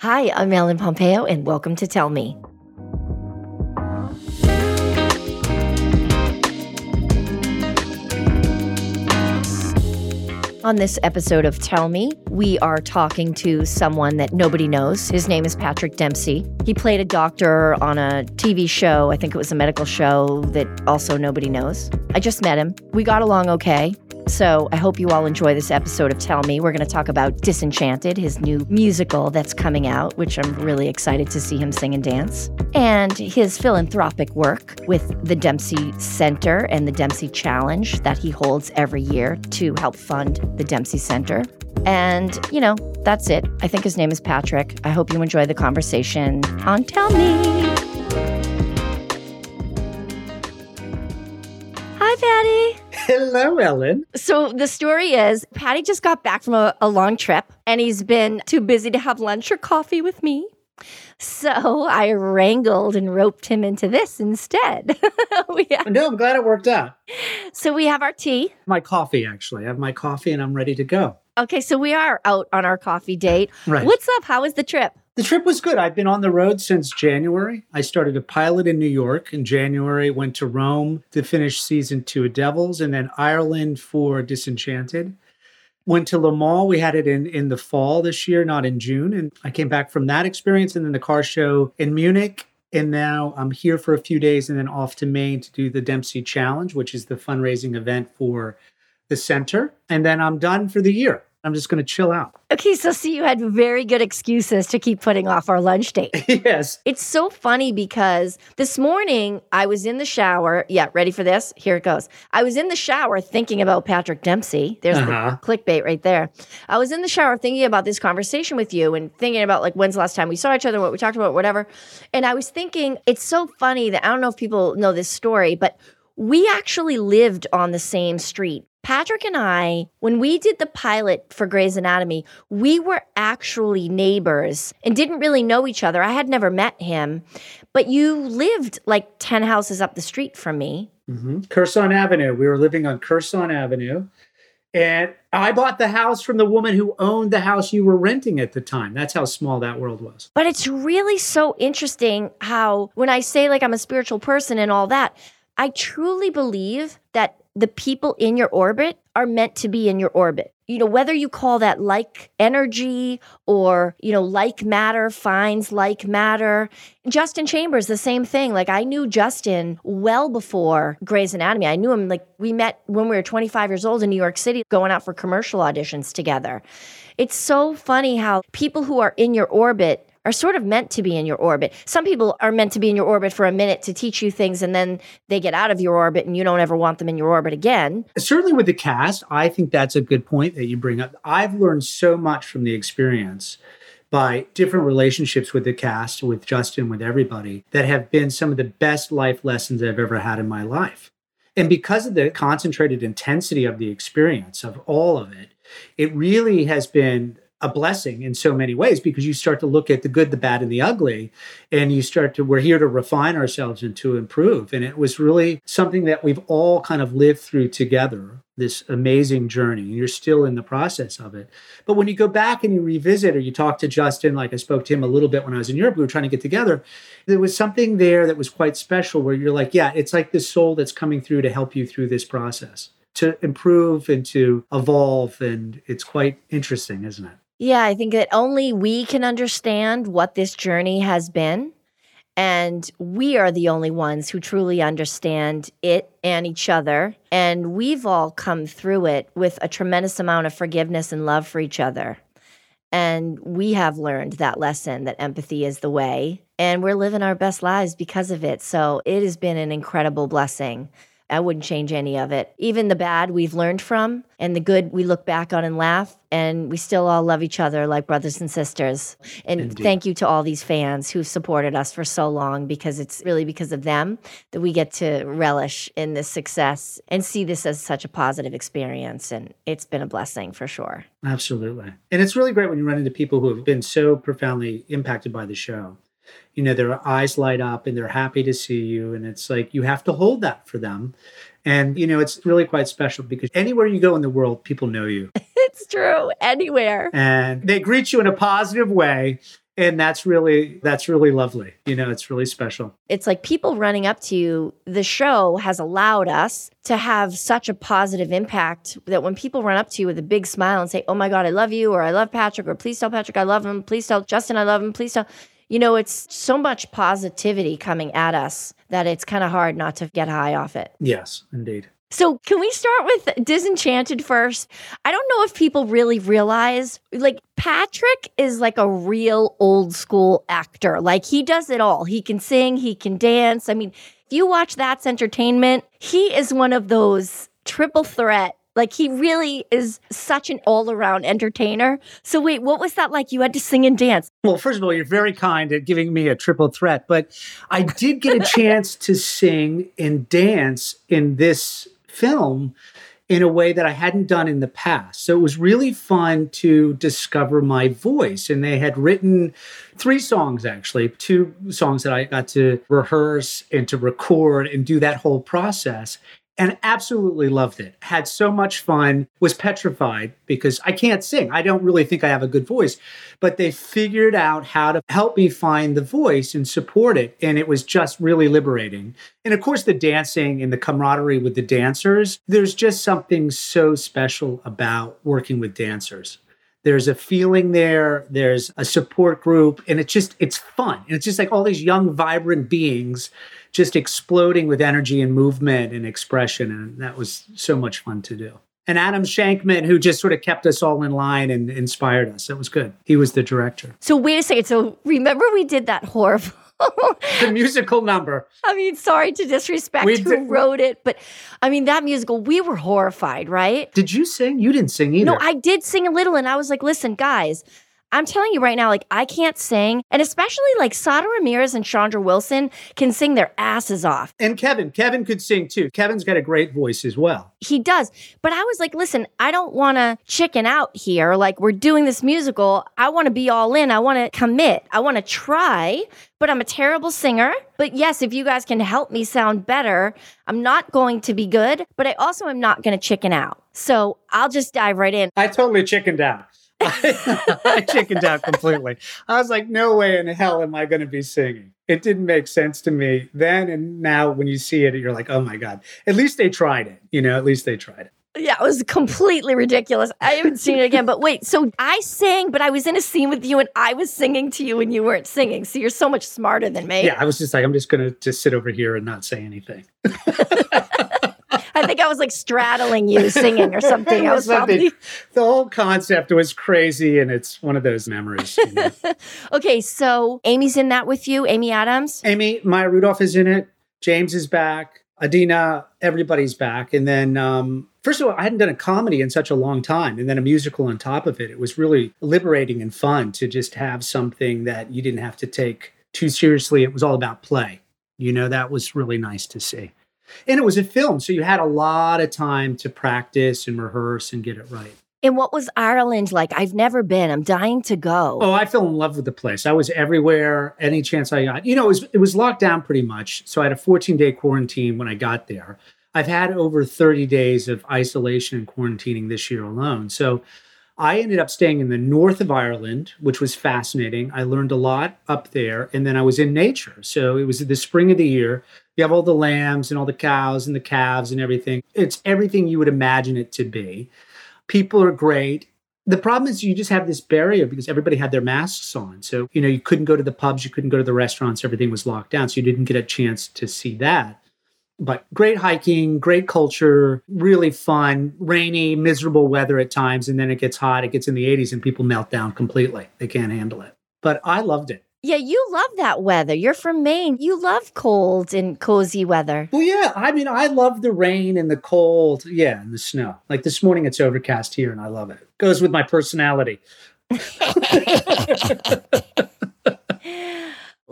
Hi, I'm Ellen Pompeo, and welcome to Tell Me. On this episode of Tell Me, we are talking to someone that nobody knows. His name is Patrick Dempsey. He played a doctor on a TV show. I think it was a medical show that also nobody knows. I just met him. We got along okay. So I hope you all enjoy this episode of Tell Me. We're going to talk about Disenchanted, his new musical that's coming out, which I'm really excited to see him sing and dance, and his philanthropic work with the Dempsey Center and the Dempsey Challenge that he holds every year to help fund the Dempsey Center. And, you know, that's it. I think his name is Patrick. I hope you enjoy the conversation on Tell Me. Hi, Patty. Hello, Ellen. So the story is Patty just got back from a, a, long trip and he's been too busy to have lunch or coffee with me. So I wrangled and roped him into this instead. have, no, I'm glad it worked out. So we have our tea. My coffee, actually. I have my coffee and I'm ready to go. Okay, so we are out on our coffee date. Right. What's up? How was the trip? The trip was good. I've been on the road since January. I started a pilot in New York in January, went to Rome to finish season two of Devils, and then Ireland for Disenchanted. Went to Le Mans. We had it in, in the fall this year, not in June. And I came back from that experience and then the car show in Munich. And now I'm here for a few days and then off to Maine to do the Dempsey Challenge, which is the fundraising event for the center. And then I'm done for the year. I'm just going to chill out. Okay, so see, you had very good excuses to keep putting off our lunch date. yes. It's so funny because this morning I was in the shower. Yeah, ready for this? Here it goes. I was in the shower thinking about Patrick Dempsey. There's uh-huh. the clickbait right there. I was in the shower thinking about this conversation with you and thinking about like when's the last time we saw each other, what we talked about, whatever. And I was thinking, it's so funny that I don't know if people know this story, but we actually lived on the same street Patrick and I, when we did the pilot for Grey's Anatomy, we were actually neighbors and didn't really know each other. I had never met him, but you lived like 10 houses up the street from me. Mm-hmm. Curson Avenue. We were living on Curson Avenue. And I bought the house from the woman who owned the house you were renting at the time. That's how small that world was. But it's really so interesting how, when I say like I'm a spiritual person and all that, I truly believe that the people in your orbit are meant to be in your orbit. You know, whether you call that like energy or, you know, like matter finds like matter. Justin Chambers, the same thing. Like I knew Justin well before Grey's Anatomy. I knew him like we met when we were 25 years old in New York City going out for commercial auditions together. It's so funny how people who are in your orbit are sort of meant to be in your orbit. Some people are meant to be in your orbit for a minute to teach you things and then they get out of your orbit and you don't ever want them in your orbit again. Certainly with the cast, I think that's a good point that you bring up. I've learned so much from the experience by different relationships with the cast, with Justin, with everybody, that have been some of the best life lessons I've ever had in my life. And because of the concentrated intensity of the experience, of all of it, it really has been a blessing in so many ways because you start to look at the good, the bad, and the ugly, and you start to, we're here to refine ourselves and to improve. And it was really something that we've all kind of lived through together, this amazing journey. And you're still in the process of it. But when you go back and you revisit or you talk to Justin, like I spoke to him a little bit when I was in Europe, we were trying to get together. There was something there that was quite special where you're like, yeah, it's like this soul that's coming through to help you through this process to improve and to evolve. And it's quite interesting, isn't it? Yeah, I think that only we can understand what this journey has been. And we are the only ones who truly understand it and each other. And we've all come through it with a tremendous amount of forgiveness and love for each other. And we have learned that lesson that empathy is the way. And we're living our best lives because of it. So it has been an incredible blessing. I wouldn't change any of it. Even the bad we've learned from, and the good we look back on and laugh, and we still all love each other like brothers and sisters. And Indeed. thank you to all these fans who've supported us for so long because it's really because of them that we get to relish in this success and see this as such a positive experience. And it's been a blessing for sure. Absolutely. And it's really great when you run into people who have been so profoundly impacted by the show you know their eyes light up and they're happy to see you. And it's like you have to hold that for them. And you know it's really quite special because anywhere you go in the world people know you. It's true. Anywhere. And they greet you in a positive way. And that's really that's really lovely. You know it's really special. It's like people running up to you the show has allowed us to have such a positive impact that when people run up to you with a big smile and say oh my god i love you or i love patrick or please tell patrick i love him. Please tell justin i love him. Please tell you know it's so much positivity coming at us that it's kind of hard not to get high off it yes indeed so, can we start with Disenchanted first? I don't know if people really realize, like, Patrick is like a real old school actor. Like, he does it all. He can sing, he can dance. I mean, if you watch That's Entertainment, he is one of those triple threat like he really is such an all around entertainer. So, wait, what was that like? You had to sing and dance. Well, first of all, you're very kind at giving me a triple threat, but I did get a chance to sing and dance in this film in a way that I hadn't done in the past. So it was really fun to discover my voice. And they had written three songs, actually, two songs that I got to rehearse and to record and do that whole process and absolutely loved it. Had so much fun, was petrified because I can't sing. I don't really think I have a good voice, but they figured out how to help me find the voice and support it. And it was just really liberating. And of course, the dancing and the camaraderie with the dancers, there's just something so special about working with dancers there's a feeling there there's a support group and it's just it's fun and it's just like all these young vibrant beings just exploding with energy and movement and expression. And that was so much fun to do. And Adam Shankman, who just sort of kept us all in line and inspired us. It was good. He was the director. So, wait a second. So, remember we did that horrible. the musical number. I mean, sorry to disrespect we who did, wrote it, but I mean, that musical, we were horrified, right? Did you sing? You didn't sing either. No, I did sing a little, and I was like, listen, guys, I'm telling you right now, like I can't sing, and especially like Sara Ramirez and Chandra Wilson can sing their asses off. And Kevin, Kevin could sing too. Kevin's got a great voice as well. He does. But I was like, listen, I don't want to chicken out here. Like we're doing this musical. I want to be all in. I want to commit. I want to try, but I'm a terrible singer. But yes, if you guys can help me sound better, I'm not going to be good, but I also am not going to chicken out. So I'll just dive right in. I totally chickened out. I, I chickened out completely. I was like, no way in hell am I going to be singing. It didn't make sense to me then. And now when you see it, you're like, oh my God. At least they tried it. You know, at least they tried it. Yeah, it was completely ridiculous. I haven't seen it again. But wait, so I sang, but I was in a scene with you and I was singing to you and you weren't singing. So you're so much smarter than me. Yeah, I was just like, I'm just going to just sit over here and not say anything. I think I was like straddling you singing or something. I was. Probably... The whole concept was crazy, and it's one of those memories. You know? okay, so Amy's in that with you, Amy Adams. Amy Maya Rudolph is in it. James is back. Idina, everybody's back. And then, um, first of all, I hadn't done a comedy in such a long time, and then a musical on top of it. It was really liberating and fun to just have something that you didn't have to take too seriously. It was all about play. You know, that was really nice to see. And it was a film, so you had a lot of time to practice and rehearse and get it right. And what was Ireland like? I've never been. I'm dying to go. Oh, I fell in love with the place. I was everywhere, any chance I got. You know, it was it was locked down pretty much. So I had a 14 day quarantine when I got there. I've had over 30 days of isolation and quarantining this year alone. So I ended up staying in the north of Ireland, which was fascinating. I learned a lot up there. And then I was in nature. So it was the spring of the year. You have all the lambs and all the cows and the calves and everything. It's everything you would imagine it to be. People are great. The problem is you just have this barrier because everybody had their masks on. So, you know, you couldn't go to the pubs, you couldn't go to the restaurants, everything was locked down. So you didn't get a chance to see that. But great hiking, great culture, really fun, rainy, miserable weather at times. And then it gets hot, it gets in the 80s, and people melt down completely. They can't handle it. But I loved it. Yeah, you love that weather. You're from Maine. You love cold and cozy weather. Well, yeah. I mean, I love the rain and the cold. Yeah, and the snow. Like this morning, it's overcast here, and I love it. Goes with my personality.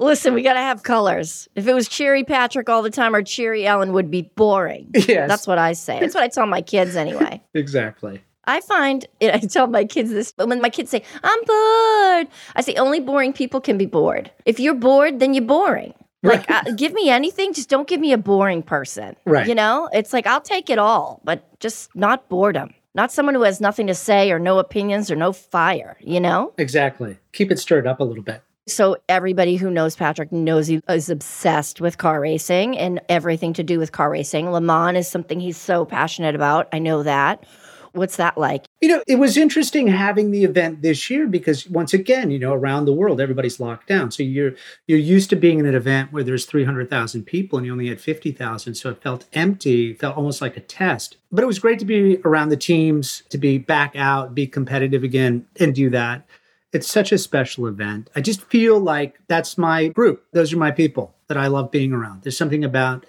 Listen, we got to have colors. If it was cheery Patrick all the time or cheery Ellen would be boring. Yes. That's what I say. That's what I tell my kids anyway. exactly. I find it, I tell my kids this, but when my kids say, I'm bored, I say, only boring people can be bored. If you're bored, then you're boring. Like, uh, give me anything, just don't give me a boring person. Right. You know, it's like, I'll take it all, but just not boredom. Not someone who has nothing to say or no opinions or no fire, you know? Exactly. Keep it stirred up a little bit. So everybody who knows Patrick knows he is obsessed with car racing and everything to do with car racing. Le Mans is something he's so passionate about. I know that. What's that like? You know, it was interesting having the event this year because once again, you know, around the world everybody's locked down. So you're you're used to being in an event where there's 300,000 people and you only had 50,000, so it felt empty, felt almost like a test. But it was great to be around the teams, to be back out, be competitive again and do that. It's such a special event. I just feel like that's my group. Those are my people that I love being around. There's something about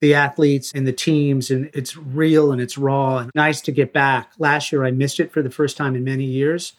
the athletes and the teams and it's real and it's raw and nice to get back. Last year I missed it for the first time in many years.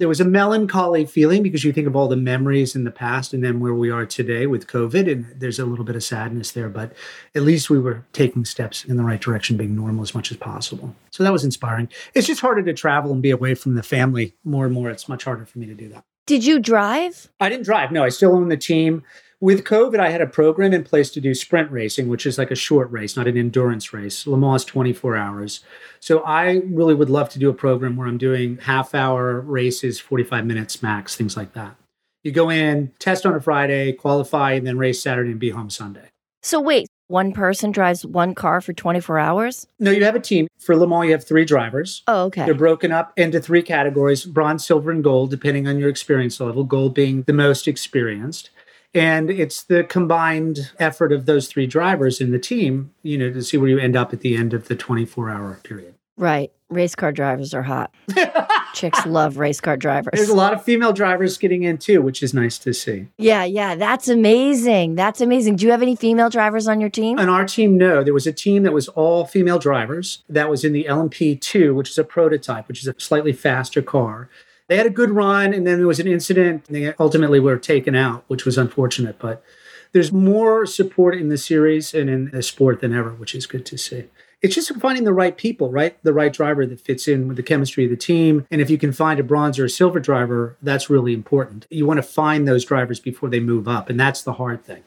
There was a melancholy feeling because you think of all the memories in the past and then where we are today with COVID and there's a little bit of sadness there, but at least we were taking steps in the right direction, being normal as much as possible. So that was inspiring. It's just harder to travel and be away from the family more and more. It's much harder for me to do that. Did you drive? I didn't drive. No, I still own the team. With COVID, I had a program in place to do sprint racing, which is like a short race, not an endurance race. Le Mans 24 hours. So I really would love to do a program where I'm doing half hour races, 45 minutes max, things like that. You go in, test on a Friday, qualify, and then race Saturday and be home Sunday. So wait, one person drives one car for 24 hours? No, you have a team. For Le Mans, you have three drivers. Oh, okay. They're broken up into three categories bronze, silver, and gold, depending on your experience level, gold being the most experienced. And it's the combined effort of those three drivers in the team, you know, to see where you end up at the end of the 24 hour period. Right. Race car drivers are hot. Chicks love race car drivers. There's a lot of female drivers getting in too, which is nice to see. Yeah, yeah. That's amazing. That's amazing. Do you have any female drivers on your team? On our team, no. There was a team that was all female drivers that was in the LMP2, which is a prototype, which is a slightly faster car they had a good run and then there was an incident and they ultimately were taken out which was unfortunate but there's more support in the series and in the sport than ever which is good to see. It's just finding the right people right? The right driver that fits in with the chemistry of the team and if you can find a bronze or a silver driver that's really important. You want to find those drivers before they move up and that's the hard thing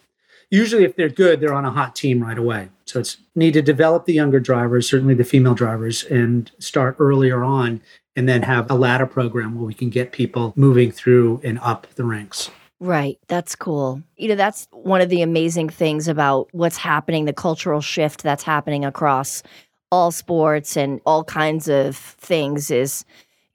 usually if they're good they're on a hot team right away so it's need to develop the younger drivers certainly the female drivers and start earlier on and then have a ladder program where we can get people moving through and up the ranks. Right. That's cool. You know, that's one of the amazing things about what's happening, the cultural shift that's happening across all sports and all kinds of things is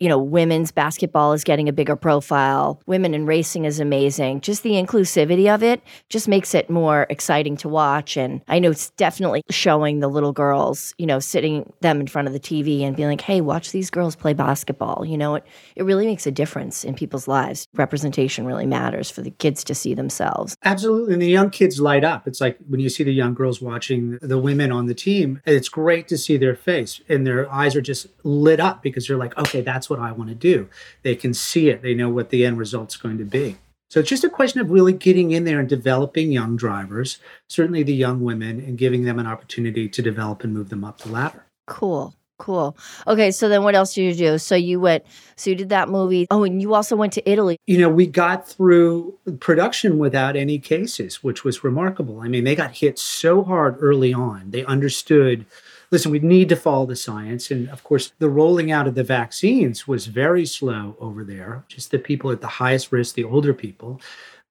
you know, women's basketball is getting a bigger profile. Women in racing is amazing. Just the inclusivity of it just makes it more exciting to watch. And I know it's definitely showing the little girls, you know, sitting them in front of the TV and being like, hey, watch these girls play basketball. You know, it, it really makes a difference in people's lives. Representation really matters for the kids to see themselves. Absolutely. And the young kids light up. It's like when you see the young girls watching the women on the team, it's great to see their face and their eyes are just lit up because they're like, okay, that's what I want to do. They can see it, they know what the end result's going to be. So it's just a question of really getting in there and developing young drivers, certainly the young women, and giving them an opportunity to develop and move them up the ladder. Cool. Cool. Okay, so then what else did you do? So you went, so you did that movie. Oh, and you also went to Italy. You know, we got through production without any cases, which was remarkable. I mean, they got hit so hard early on. They understood listen, we need to follow the science. And of course, the rolling out of the vaccines was very slow over there, just the people at the highest risk, the older people.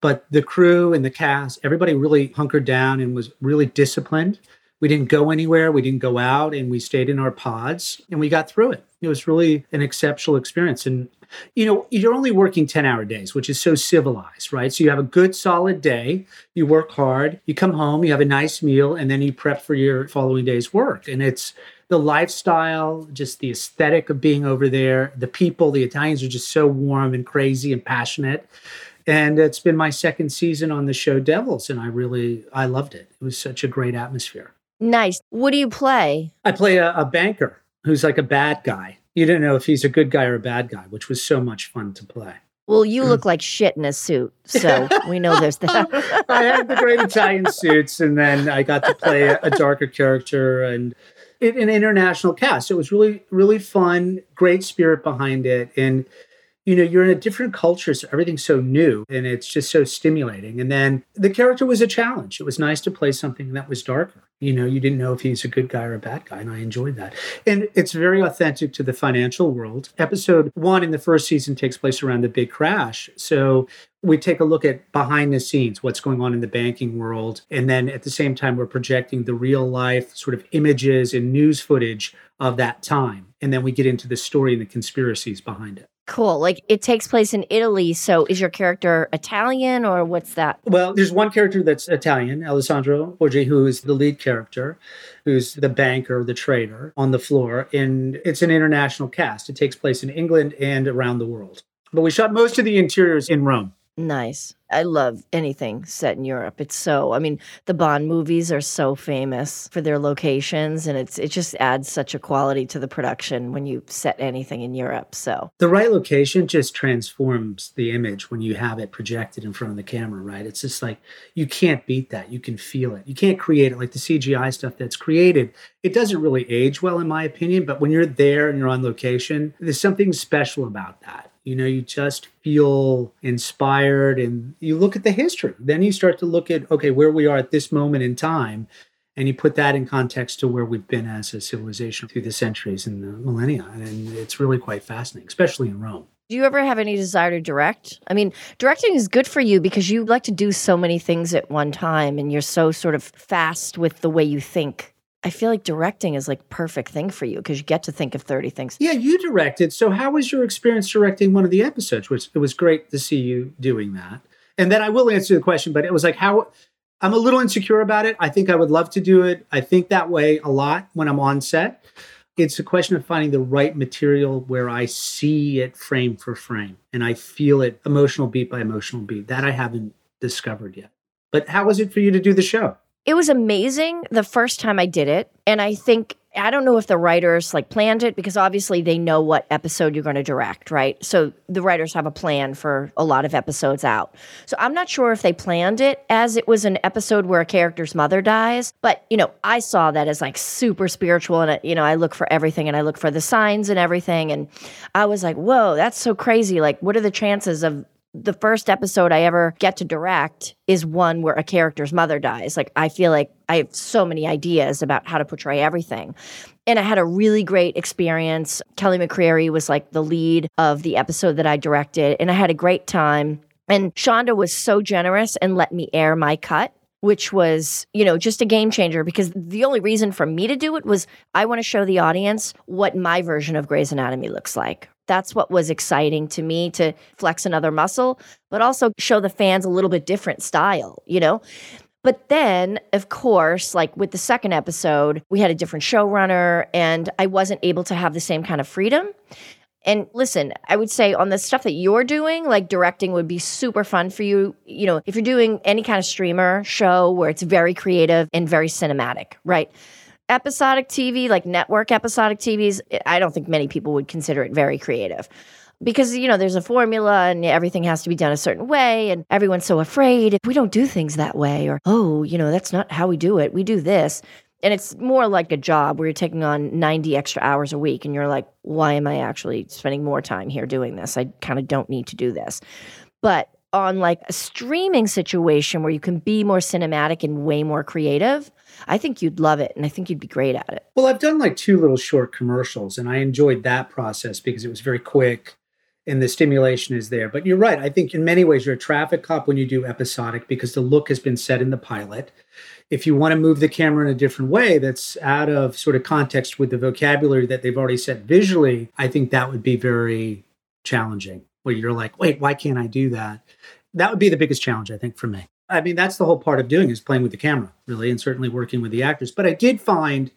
But the crew and the cast, everybody really hunkered down and was really disciplined. We didn't go anywhere, we didn't go out, and we stayed in our pods and we got through it. It was really an exceptional experience. And you know, you're only working 10 hour days, which is so civilized, right? So you have a good solid day, you work hard, you come home, you have a nice meal, and then you prep for your following day's work. And it's the lifestyle, just the aesthetic of being over there. The people, the Italians are just so warm and crazy and passionate. And it's been my second season on the show Devils, and I really, I loved it. It was such a great atmosphere. Nice. What do you play? I play a, a banker who's like a bad guy you didn't know if he's a good guy or a bad guy, which was so much fun to play. Well, you mm. look like shit in a suit, so we know there's that. I had the great Italian suits, and then I got to play a, a darker character and it, an international cast. It was really, really fun. Great spirit behind it, and you know, you're in a different culture, so everything's so new, and it's just so stimulating. And then the character was a challenge. It was nice to play something that was darker. You know, you didn't know if he's a good guy or a bad guy, and I enjoyed that. And it's very authentic to the financial world. Episode one in the first season takes place around the big crash. So we take a look at behind the scenes, what's going on in the banking world. And then at the same time, we're projecting the real life sort of images and news footage of that time. And then we get into the story and the conspiracies behind it. Cool. Like it takes place in Italy. So is your character Italian or what's that? Well, there's one character that's Italian, Alessandro Borghi, who is the lead character, who's the banker, the trader on the floor. And it's an international cast. It takes place in England and around the world. But we shot most of the interiors in Rome. Nice. I love anything set in Europe. It's so I mean, the Bond movies are so famous for their locations and it's it just adds such a quality to the production when you set anything in Europe. So The right location just transforms the image when you have it projected in front of the camera, right? It's just like you can't beat that. You can feel it. You can't create it like the CGI stuff that's created. It doesn't really age well in my opinion, but when you're there and you're on location, there's something special about that you know you just feel inspired and you look at the history then you start to look at okay where we are at this moment in time and you put that in context to where we've been as a civilization through the centuries and the millennia and it's really quite fascinating especially in rome do you ever have any desire to direct? I mean, directing is good for you because you like to do so many things at one time and you're so sort of fast with the way you think. I feel like directing is like perfect thing for you because you get to think of 30 things. Yeah, you directed. So how was your experience directing one of the episodes? Which it was great to see you doing that. And then I will answer the question, but it was like how I'm a little insecure about it. I think I would love to do it. I think that way a lot when I'm on set. It's a question of finding the right material where I see it frame for frame and I feel it emotional beat by emotional beat. That I haven't discovered yet. But how was it for you to do the show? It was amazing the first time I did it. And I think, I don't know if the writers like planned it because obviously they know what episode you're going to direct, right? So the writers have a plan for a lot of episodes out. So I'm not sure if they planned it as it was an episode where a character's mother dies. But, you know, I saw that as like super spiritual. And, uh, you know, I look for everything and I look for the signs and everything. And I was like, whoa, that's so crazy. Like, what are the chances of the first episode I ever get to direct is one where a character's mother dies. Like, I feel like I have so many ideas about how to portray everything. And I had a really great experience. Kelly McCreary was like the lead of the episode that I directed, and I had a great time. And Shonda was so generous and let me air my cut which was, you know, just a game changer because the only reason for me to do it was I want to show the audience what my version of Grey's Anatomy looks like. That's what was exciting to me to flex another muscle, but also show the fans a little bit different style, you know? But then, of course, like with the second episode, we had a different showrunner and I wasn't able to have the same kind of freedom. And listen, I would say on the stuff that you're doing, like directing would be super fun for you. You know, if you're doing any kind of streamer show where it's very creative and very cinematic, right? Episodic TV, like network episodic TVs, I don't think many people would consider it very creative because you know there's a formula and everything has to be done a certain way and everyone's so afraid we don't do things that way or oh you know that's not how we do it we do this and it's more like a job where you're taking on 90 extra hours a week and you're like, why am I actually spending more time here doing this? I kind of don't need to do this. But on like a streaming situation where you can be more cinematic and way more creative, I think you'd love it and I think you'd be great at it. Well, I've done like two little short commercials and I enjoyed that process because it was very quick and the stimulation is there. But you're right. I think in many ways you're a traffic cop when you do episodic because the look has been set in the pilot if you want to move the camera in a different way that's out of sort of context with the vocabulary that they've already set visually, I think that would be very challenging. Where you're like, wait, why can't I do that? That would be the biggest challenge, I think, for me. I mean, that's the whole part of doing is playing with the camera, really, and certainly working with the actors. But I did find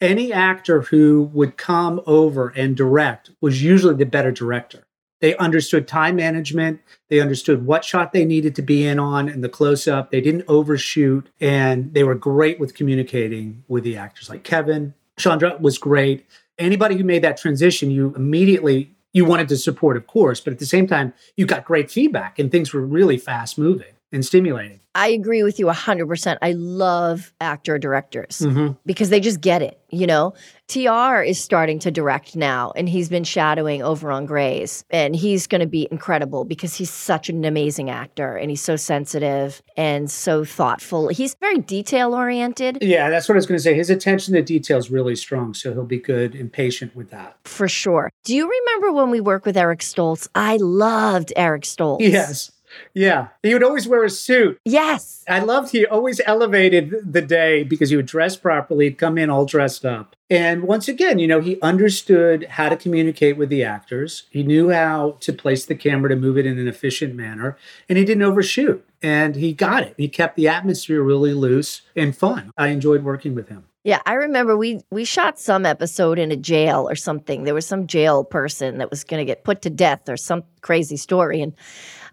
any actor who would come over and direct was usually the better director. They understood time management. They understood what shot they needed to be in on and the close up. They didn't overshoot. And they were great with communicating with the actors. Like Kevin, Chandra was great. Anybody who made that transition, you immediately you wanted to support, of course, but at the same time, you got great feedback and things were really fast moving and stimulating. I agree with you 100%. I love actor directors mm-hmm. because they just get it, you know? TR is starting to direct now and he's been shadowing over on Grey's, and he's going to be incredible because he's such an amazing actor and he's so sensitive and so thoughtful. He's very detail oriented. Yeah, that's what I was going to say. His attention to detail is really strong, so he'll be good and patient with that. For sure. Do you remember when we worked with Eric Stoltz? I loved Eric Stoltz. Yes Yeah. He would always wear a suit. Yes. I loved he always elevated the day because he would dress properly, come in all dressed up. And once again, you know, he understood how to communicate with the actors. He knew how to place the camera to move it in an efficient manner, and he didn't overshoot. And he got it. He kept the atmosphere really loose and fun. I enjoyed working with him. Yeah, I remember we we shot some episode in a jail or something. There was some jail person that was going to get put to death or some crazy story and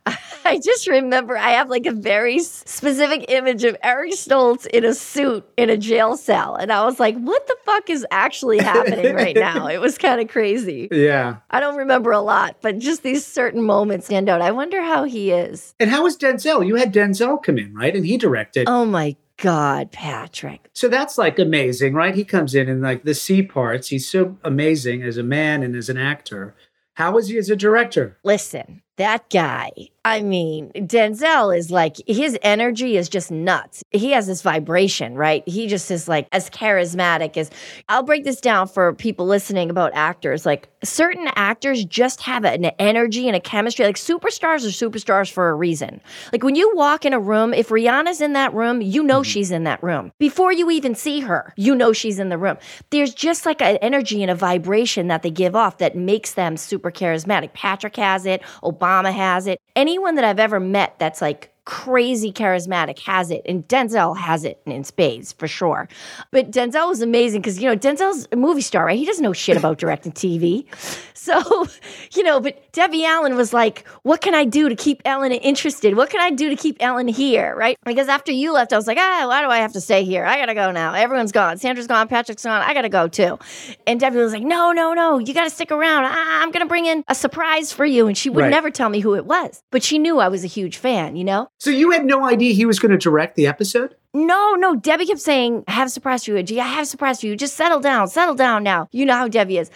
I just remember I have like a very specific image of Eric Stoltz in a suit in a jail cell. And I was like, what the fuck is actually happening right now? It was kind of crazy. Yeah. I don't remember a lot, but just these certain moments stand out. I wonder how he is. And how was Denzel? You had Denzel come in, right? And he directed. Oh my God, Patrick. So that's like amazing, right? He comes in and like the C parts. He's so amazing as a man and as an actor. How was he as a director? Listen, that guy, I mean, Denzel is like, his energy is just nuts. He has this vibration, right? He just is like as charismatic as. I'll break this down for people listening about actors. Like, certain actors just have an energy and a chemistry. Like, superstars are superstars for a reason. Like, when you walk in a room, if Rihanna's in that room, you know mm-hmm. she's in that room. Before you even see her, you know she's in the room. There's just like an energy and a vibration that they give off that makes them super charismatic. Patrick has it, Obama Obama has it. Anyone that I've ever met that's like crazy charismatic has it and denzel has it in spades for sure. But denzel was amazing because you know denzel's a movie star right? He doesn't know shit about directing tv so you know but debbie allen was like what can i do to keep ellen interested? What can i do to keep ellen here? Right? Because after you left i was like ah why do i have to stay here? I gotta go now. Everyone's gone. Sandra's gone. Patrick's gone. I gotta go too. And debbie was like no no no. You gotta stick around. I- i'm gonna bring in a surprise for you. And she would right. never tell me who it was. But she knew i was a huge fan you know so you had no idea he was going to direct the episode? No, no. Debbie kept saying, I have a surprise for you, G. I have a surprise for you. Just settle down, settle down now. You know how Debbie is.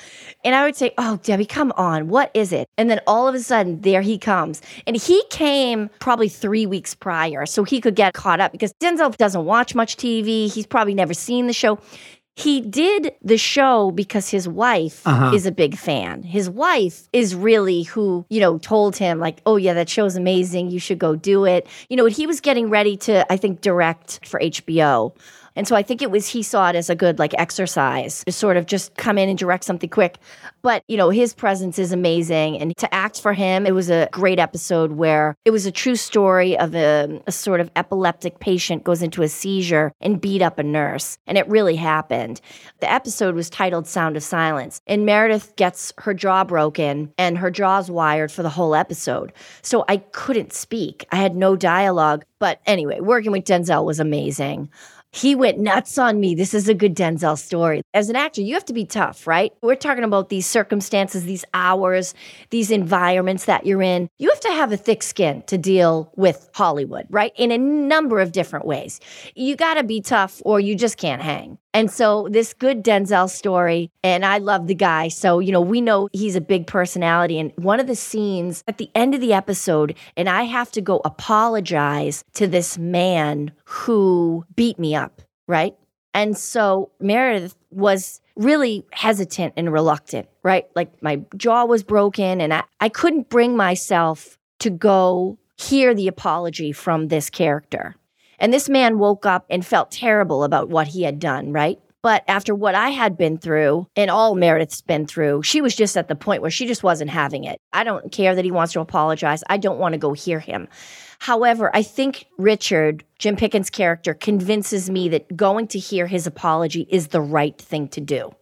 And I would say, Oh, Debbie, come on. What is it? And then all of a sudden, there he comes. And he came probably three weeks prior so he could get caught up because Denzel doesn't watch much TV. He's probably never seen the show. He did the show because his wife uh-huh. is a big fan. His wife is really who, you know, told him, like, oh, yeah, that show's amazing. You should go do it. You know, he was getting ready to, I think, direct for HBO. And so I think it was he saw it as a good like exercise to sort of just come in and direct something quick. But, you know, his presence is amazing. And to act for him, it was a great episode where it was a true story of a, a sort of epileptic patient goes into a seizure and beat up a nurse. And it really happened. The episode was titled Sound of Silence. And Meredith gets her jaw broken and her jaw's wired for the whole episode. So I couldn't speak. I had no dialogue. But anyway, working with Denzel was amazing. He went nuts on me. This is a good Denzel story. As an actor, you have to be tough, right? We're talking about these circumstances, these hours, these environments that you're in. You have to have a thick skin to deal with Hollywood, right? In a number of different ways. You got to be tough or you just can't hang. And so this good Denzel story, and I love the guy. So, you know, we know he's a big personality. And one of the scenes at the end of the episode, and I have to go apologize to this man who beat me up, right? And so Meredith was really hesitant and reluctant, right? Like my jaw was broken and I, I couldn't bring myself to go hear the apology from this character. And this man woke up and felt terrible about what he had done, right? But after what I had been through and all Meredith's been through, she was just at the point where she just wasn't having it. I don't care that he wants to apologize. I don't want to go hear him. However, I think Richard, Jim Pickens' character, convinces me that going to hear his apology is the right thing to do.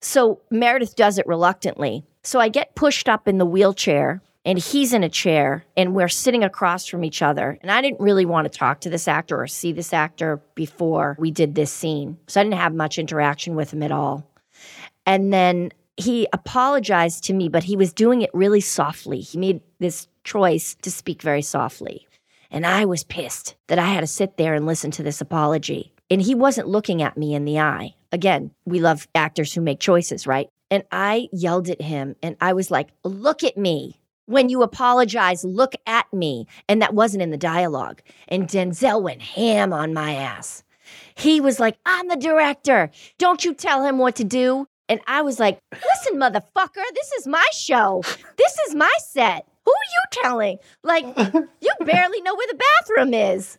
So Meredith does it reluctantly. So I get pushed up in the wheelchair and he's in a chair and we're sitting across from each other. And I didn't really want to talk to this actor or see this actor before we did this scene. So I didn't have much interaction with him at all. And then he apologized to me, but he was doing it really softly. He made this choice to speak very softly. And I was pissed that I had to sit there and listen to this apology. And he wasn't looking at me in the eye. Again, we love actors who make choices, right? And I yelled at him and I was like, Look at me when you apologize, look at me. And that wasn't in the dialogue. And Denzel went ham on my ass. He was like, I'm the director. Don't you tell him what to do. And I was like, listen, motherfucker, this is my show. This is my set. Who are you telling? Like, you barely know where the bathroom is.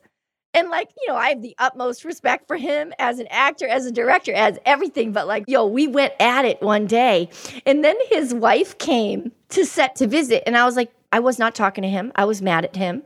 And like, you know, I have the utmost respect for him as an actor, as a director, as everything. But like, yo, we went at it one day. And then his wife came to set to visit. And I was like, I was not talking to him. I was mad at him.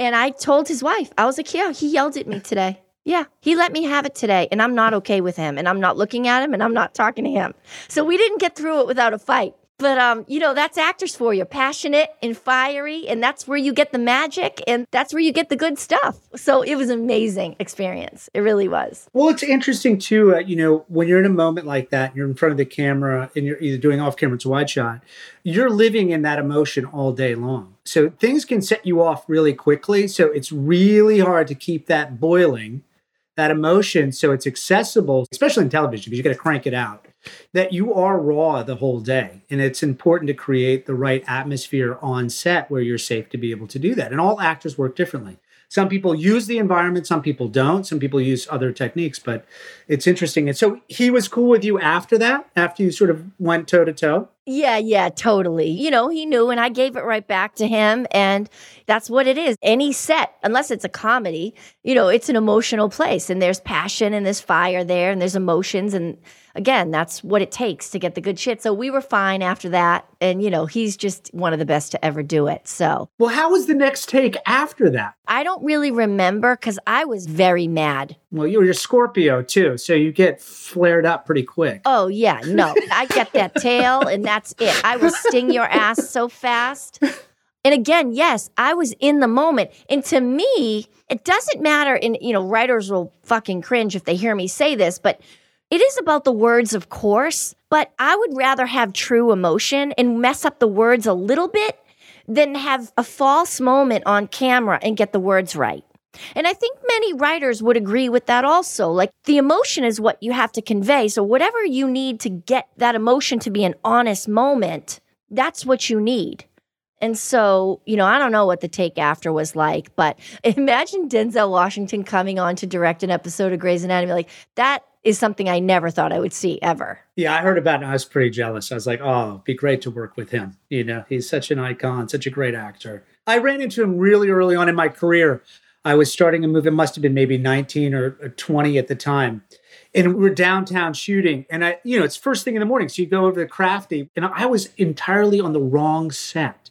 And I told his wife, I was like, yeah, he yelled at me today. Yeah, he let me have it today, and I'm not okay with him, and I'm not looking at him, and I'm not talking to him. So we didn't get through it without a fight. But um, you know, that's actors for you, passionate and fiery, and that's where you get the magic and that's where you get the good stuff. So it was an amazing experience. It really was. Well, it's interesting too, uh, you know, when you're in a moment like that, you're in front of the camera and you're either doing off camera, it's wide shot, you're living in that emotion all day long. So things can set you off really quickly. So it's really hard to keep that boiling, that emotion, so it's accessible, especially in television, because you got to crank it out that you are raw the whole day. And it's important to create the right atmosphere on set where you're safe to be able to do that. And all actors work differently. Some people use the environment, some people don't. Some people use other techniques, but it's interesting. And so he was cool with you after that, after you sort of went toe to toe? Yeah, yeah, totally. You know, he knew, and I gave it right back to him. And that's what it is. Any set, unless it's a comedy, you know, it's an emotional place, and there's passion and there's fire there, and there's emotions. And again, that's what it takes to get the good shit. So we were fine after that. And, you know, he's just one of the best to ever do it. So, well, how was the next take after that? I don't really remember because I was very mad. Well, you were a Scorpio too. So you get flared up pretty quick. Oh, yeah. No, I get that tail and that's it. I will sting your ass so fast. And again, yes, I was in the moment. And to me, it doesn't matter. And, you know, writers will fucking cringe if they hear me say this, but it is about the words, of course, but I would rather have true emotion and mess up the words a little bit than have a false moment on camera and get the words right. And I think many writers would agree with that also. Like the emotion is what you have to convey. So, whatever you need to get that emotion to be an honest moment, that's what you need. And so, you know, I don't know what the take after was like, but imagine Denzel Washington coming on to direct an episode of Grey's Anatomy. Like that is something I never thought I would see ever. Yeah, I heard about it and I was pretty jealous. I was like, oh, it'd be great to work with him. You know, he's such an icon, such a great actor. I ran into him really early on in my career. I was starting a movie, it must have been maybe 19 or 20 at the time. And we are downtown shooting. And I, you know, it's first thing in the morning. So you go over to Crafty, and I was entirely on the wrong set.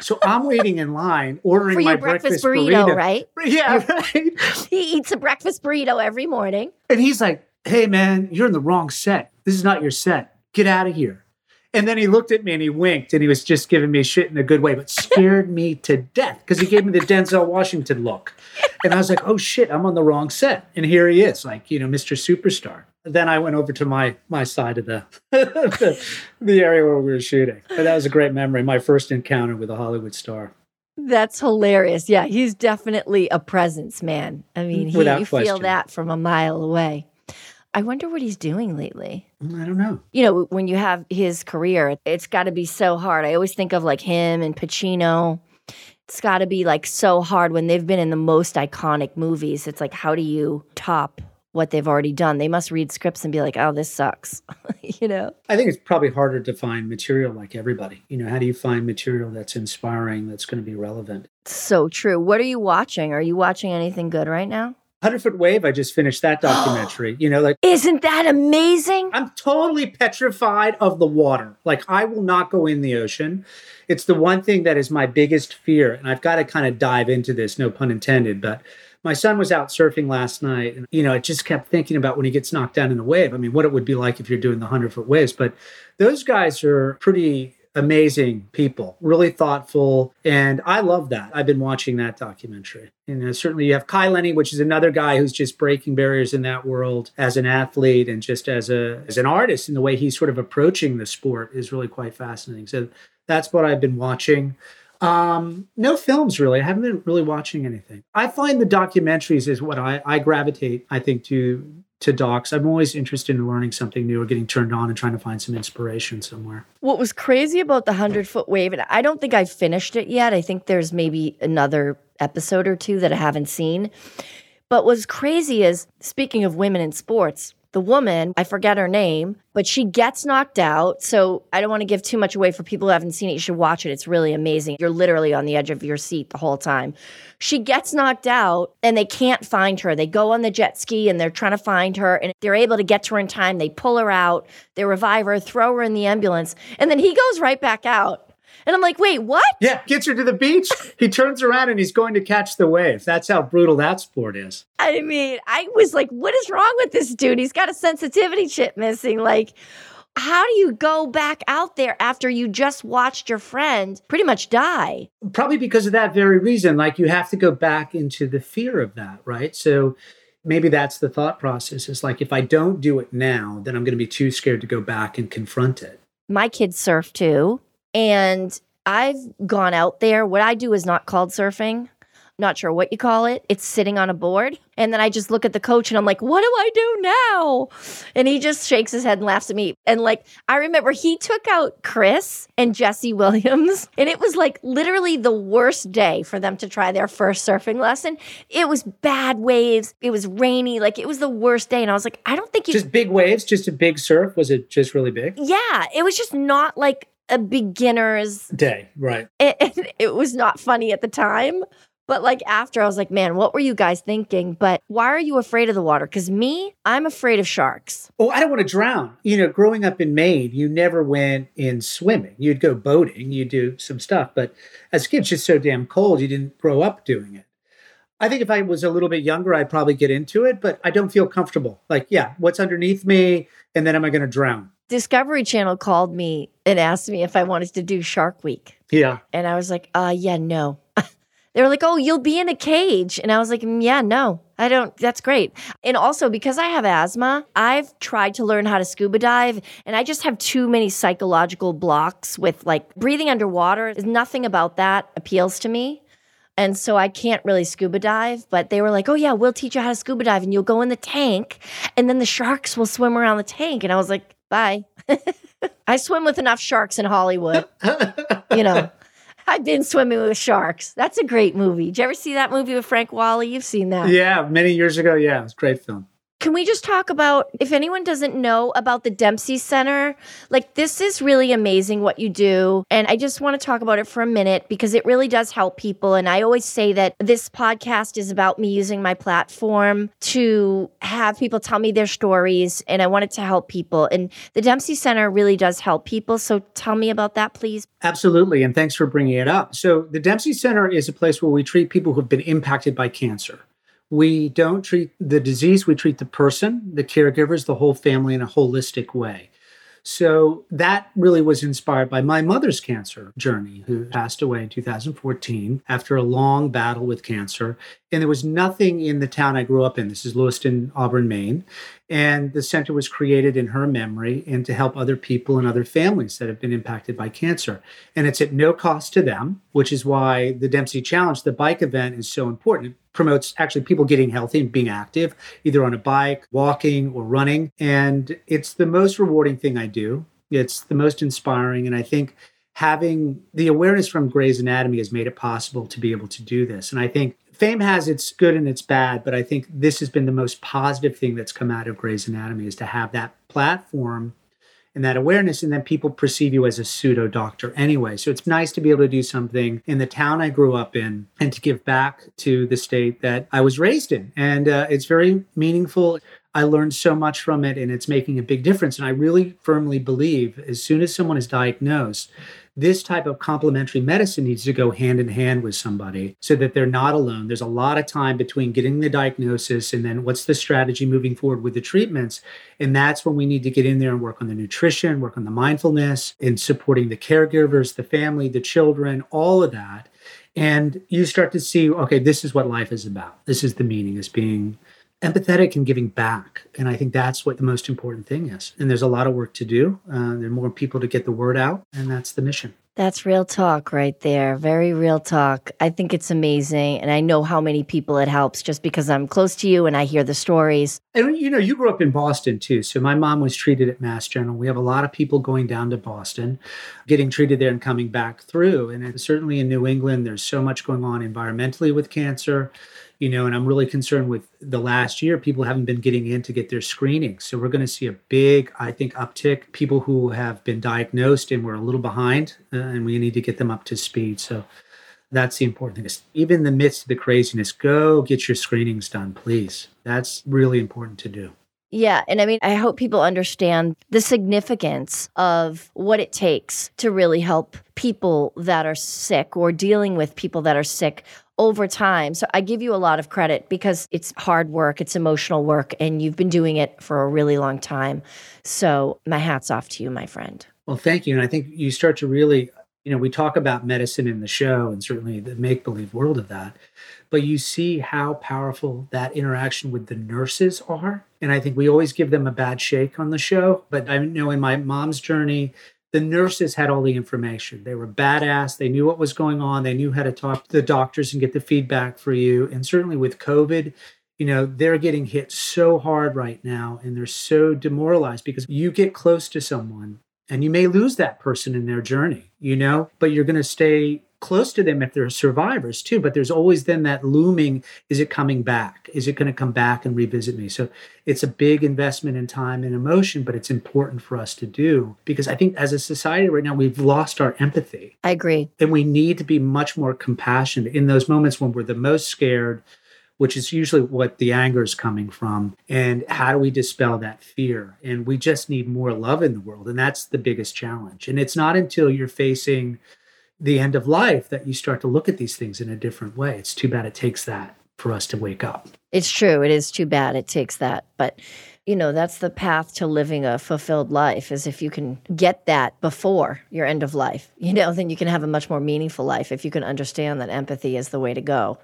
So I'm waiting in line, ordering For my breakfast, breakfast, burrito, burrito, right? Yeah, right. He eats a breakfast burrito every morning. And he's like, hey, man, you're in the wrong set. This is not your set. Get out of here. And then he looked at me and he winked and he was just giving me shit in a good way, but scared me to death because he gave me the Denzel Washington look. And I was like, oh shit, I'm on the wrong set. And here he is, like, you know, Mr. Superstar. Then I went over to my my side of the, the, the area where we were shooting. But that was a great memory. My first encounter with a Hollywood star. That's hilarious. Yeah, he's definitely a presence, man. I mean, he, you feel that from a mile away. I wonder what he's doing lately. Mm, I don't know. You know, when you have his career, it's got to be so hard. I always think of like him and Pacino. It's got to be like so hard when they've been in the most iconic movies. It's like, how do you top what they've already done? They must read scripts and be like, oh, this sucks. you know? I think it's probably harder to find material like everybody. You know, how do you find material that's inspiring, that's going to be relevant? So true. What are you watching? Are you watching anything good right now? 100 Foot Wave, I just finished that documentary. you know, like Isn't that amazing? I'm totally petrified of the water. Like I will not go in the ocean. It's the one thing that is my biggest fear. And I've got to kind of dive into this, no pun intended. But my son was out surfing last night. And, you know, I just kept thinking about when he gets knocked down in a wave. I mean, what it would be like if you're doing the 100 foot waves. But those guys are pretty amazing people, really thoughtful. And I love that. I've been watching that documentary. And uh, certainly you have Kai Lenny, which is another guy who's just breaking barriers in that world as an athlete and just as a as an artist and the way he's sort of approaching the sport is really quite fascinating. So that's what I've been watching. Um, no films really. I haven't been really watching anything. I find the documentaries is what I, I gravitate, I think, to to docs. I'm always interested in learning something new or getting turned on and trying to find some inspiration somewhere. What was crazy about the 100 foot wave, and I don't think I've finished it yet. I think there's maybe another episode or two that I haven't seen. But what's crazy is, speaking of women in sports, the woman, I forget her name, but she gets knocked out. So I don't want to give too much away for people who haven't seen it. You should watch it. It's really amazing. You're literally on the edge of your seat the whole time. She gets knocked out and they can't find her. They go on the jet ski and they're trying to find her and they're able to get to her in time. They pull her out, they revive her, throw her in the ambulance, and then he goes right back out. And I'm like, wait, what? Yeah, gets her to the beach. he turns around and he's going to catch the wave. That's how brutal that sport is. I mean, I was like, what is wrong with this dude? He's got a sensitivity chip missing. Like, how do you go back out there after you just watched your friend pretty much die? Probably because of that very reason. Like, you have to go back into the fear of that, right? So, maybe that's the thought process is like, if I don't do it now, then I'm going to be too scared to go back and confront it. My kids surf too. And I've gone out there. What I do is not called surfing. Not sure what you call it. It's sitting on a board. And then I just look at the coach and I'm like, what do I do now? And he just shakes his head and laughs at me. And like, I remember he took out Chris and Jesse Williams. And it was like literally the worst day for them to try their first surfing lesson. It was bad waves. It was rainy. Like, it was the worst day. And I was like, I don't think you. Just big waves, just a big surf. Was it just really big? Yeah. It was just not like a beginner's day, right? It, it was not funny at the time. But like after, I was like, man, what were you guys thinking? But why are you afraid of the water? Because me, I'm afraid of sharks. Oh, I don't want to drown. You know, growing up in Maine, you never went in swimming. You'd go boating, you'd do some stuff. But as a kid, it's just so damn cold, you didn't grow up doing it. I think if I was a little bit younger, I'd probably get into it, but I don't feel comfortable. Like, yeah, what's underneath me? And then am I going to drown? Discovery Channel called me and asked me if I wanted to do Shark Week. Yeah. And I was like, uh, yeah, no. they were like, oh, you'll be in a cage. And I was like, mm, yeah, no, I don't. That's great. And also, because I have asthma, I've tried to learn how to scuba dive, and I just have too many psychological blocks with like breathing underwater. There's nothing about that appeals to me. And so I can't really scuba dive, but they were like, oh, yeah, we'll teach you how to scuba dive and you'll go in the tank and then the sharks will swim around the tank. And I was like, bye. I swim with enough sharks in Hollywood. you know, I've been swimming with sharks. That's a great movie. Did you ever see that movie with Frank Whaley? You've seen that. Yeah, many years ago. Yeah, it's a great film. Can we just talk about if anyone doesn't know about the Dempsey Center? Like, this is really amazing what you do. And I just want to talk about it for a minute because it really does help people. And I always say that this podcast is about me using my platform to have people tell me their stories. And I want it to help people. And the Dempsey Center really does help people. So tell me about that, please. Absolutely. And thanks for bringing it up. So, the Dempsey Center is a place where we treat people who've been impacted by cancer we don't treat the disease, we treat the person, the caregivers, the whole family in a holistic way. So that really was inspired by my mother's cancer journey, who passed away in 2014 after a long battle with cancer. And there was nothing in the town I grew up in. This is Lewiston, Auburn, Maine. And the center was created in her memory and to help other people and other families that have been impacted by cancer. And it's at no cost to them, which is why the Dempsey Challenge, the bike event, is so important. Promotes actually people getting healthy and being active, either on a bike, walking, or running. And it's the most rewarding thing I do. It's the most inspiring. And I think having the awareness from Grey's Anatomy has made it possible to be able to do this. And I think fame has its good and its bad, but I think this has been the most positive thing that's come out of Grey's Anatomy is to have that platform and that awareness, and then people perceive you as a pseudo doctor anyway. So it's nice to be able to do something in the town I grew up in and to give back to the state that I was raised in. And uh, it's very meaningful. I learned so much from it, and it's making a big difference. And I really firmly believe as soon as someone is diagnosed, this type of complementary medicine needs to go hand in hand with somebody so that they're not alone. There's a lot of time between getting the diagnosis and then what's the strategy moving forward with the treatments. And that's when we need to get in there and work on the nutrition, work on the mindfulness, and supporting the caregivers, the family, the children, all of that. And you start to see, okay, this is what life is about. This is the meaning, is being empathetic and giving back. And I think that's what the most important thing is. And there's a lot of work to do. Uh, there are more people to get the word out, and that's the mission. That's real talk right there. Very real talk. I think it's amazing. And I know how many people it helps just because I'm close to you and I hear the stories. And you know, you grew up in Boston too. So my mom was treated at Mass General. We have a lot of people going down to Boston, getting treated there and coming back through. And certainly in New England, there's so much going on environmentally with cancer you know, and I'm really concerned with the last year, people haven't been getting in to get their screenings. So we're going to see a big, I think, uptick. People who have been diagnosed and we're a little behind, uh, and we need to get them up to speed. So that's the important thing. Is even in the midst of the craziness, go get your screenings done, please. That's really important to do. Yeah. And I mean, I hope people understand the significance of what it takes to really help people that are sick or dealing with people that are sick over time. So I give you a lot of credit because it's hard work, it's emotional work, and you've been doing it for a really long time. So my hat's off to you, my friend. Well, thank you. And I think you start to really, you know, we talk about medicine in the show and certainly the make believe world of that, but you see how powerful that interaction with the nurses are. And I think we always give them a bad shake on the show. But I know in my mom's journey, the nurses had all the information. They were badass. They knew what was going on. They knew how to talk to the doctors and get the feedback for you. And certainly with COVID, you know, they're getting hit so hard right now and they're so demoralized because you get close to someone and you may lose that person in their journey, you know, but you're going to stay close to them if they're survivors too but there's always then that looming is it coming back? Is it going to come back and revisit me? So it's a big investment in time and emotion but it's important for us to do because i think as a society right now we've lost our empathy. I agree. And we need to be much more compassionate in those moments when we're the most scared which is usually what the anger is coming from. And how do we dispel that fear? And we just need more love in the world. And that's the biggest challenge. And it's not until you're facing the end of life that you start to look at these things in a different way. It's too bad it takes that for us to wake up. It's true. It is too bad it takes that. But, you know, that's the path to living a fulfilled life is if you can get that before your end of life, you know, then you can have a much more meaningful life if you can understand that empathy is the way to go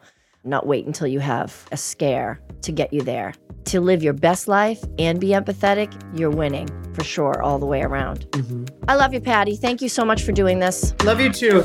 not wait until you have a scare to get you there. To live your best life and be empathetic, you're winning for sure, all the way around. Mm-hmm. I love you, Patty. Thank you so much for doing this. Love you too.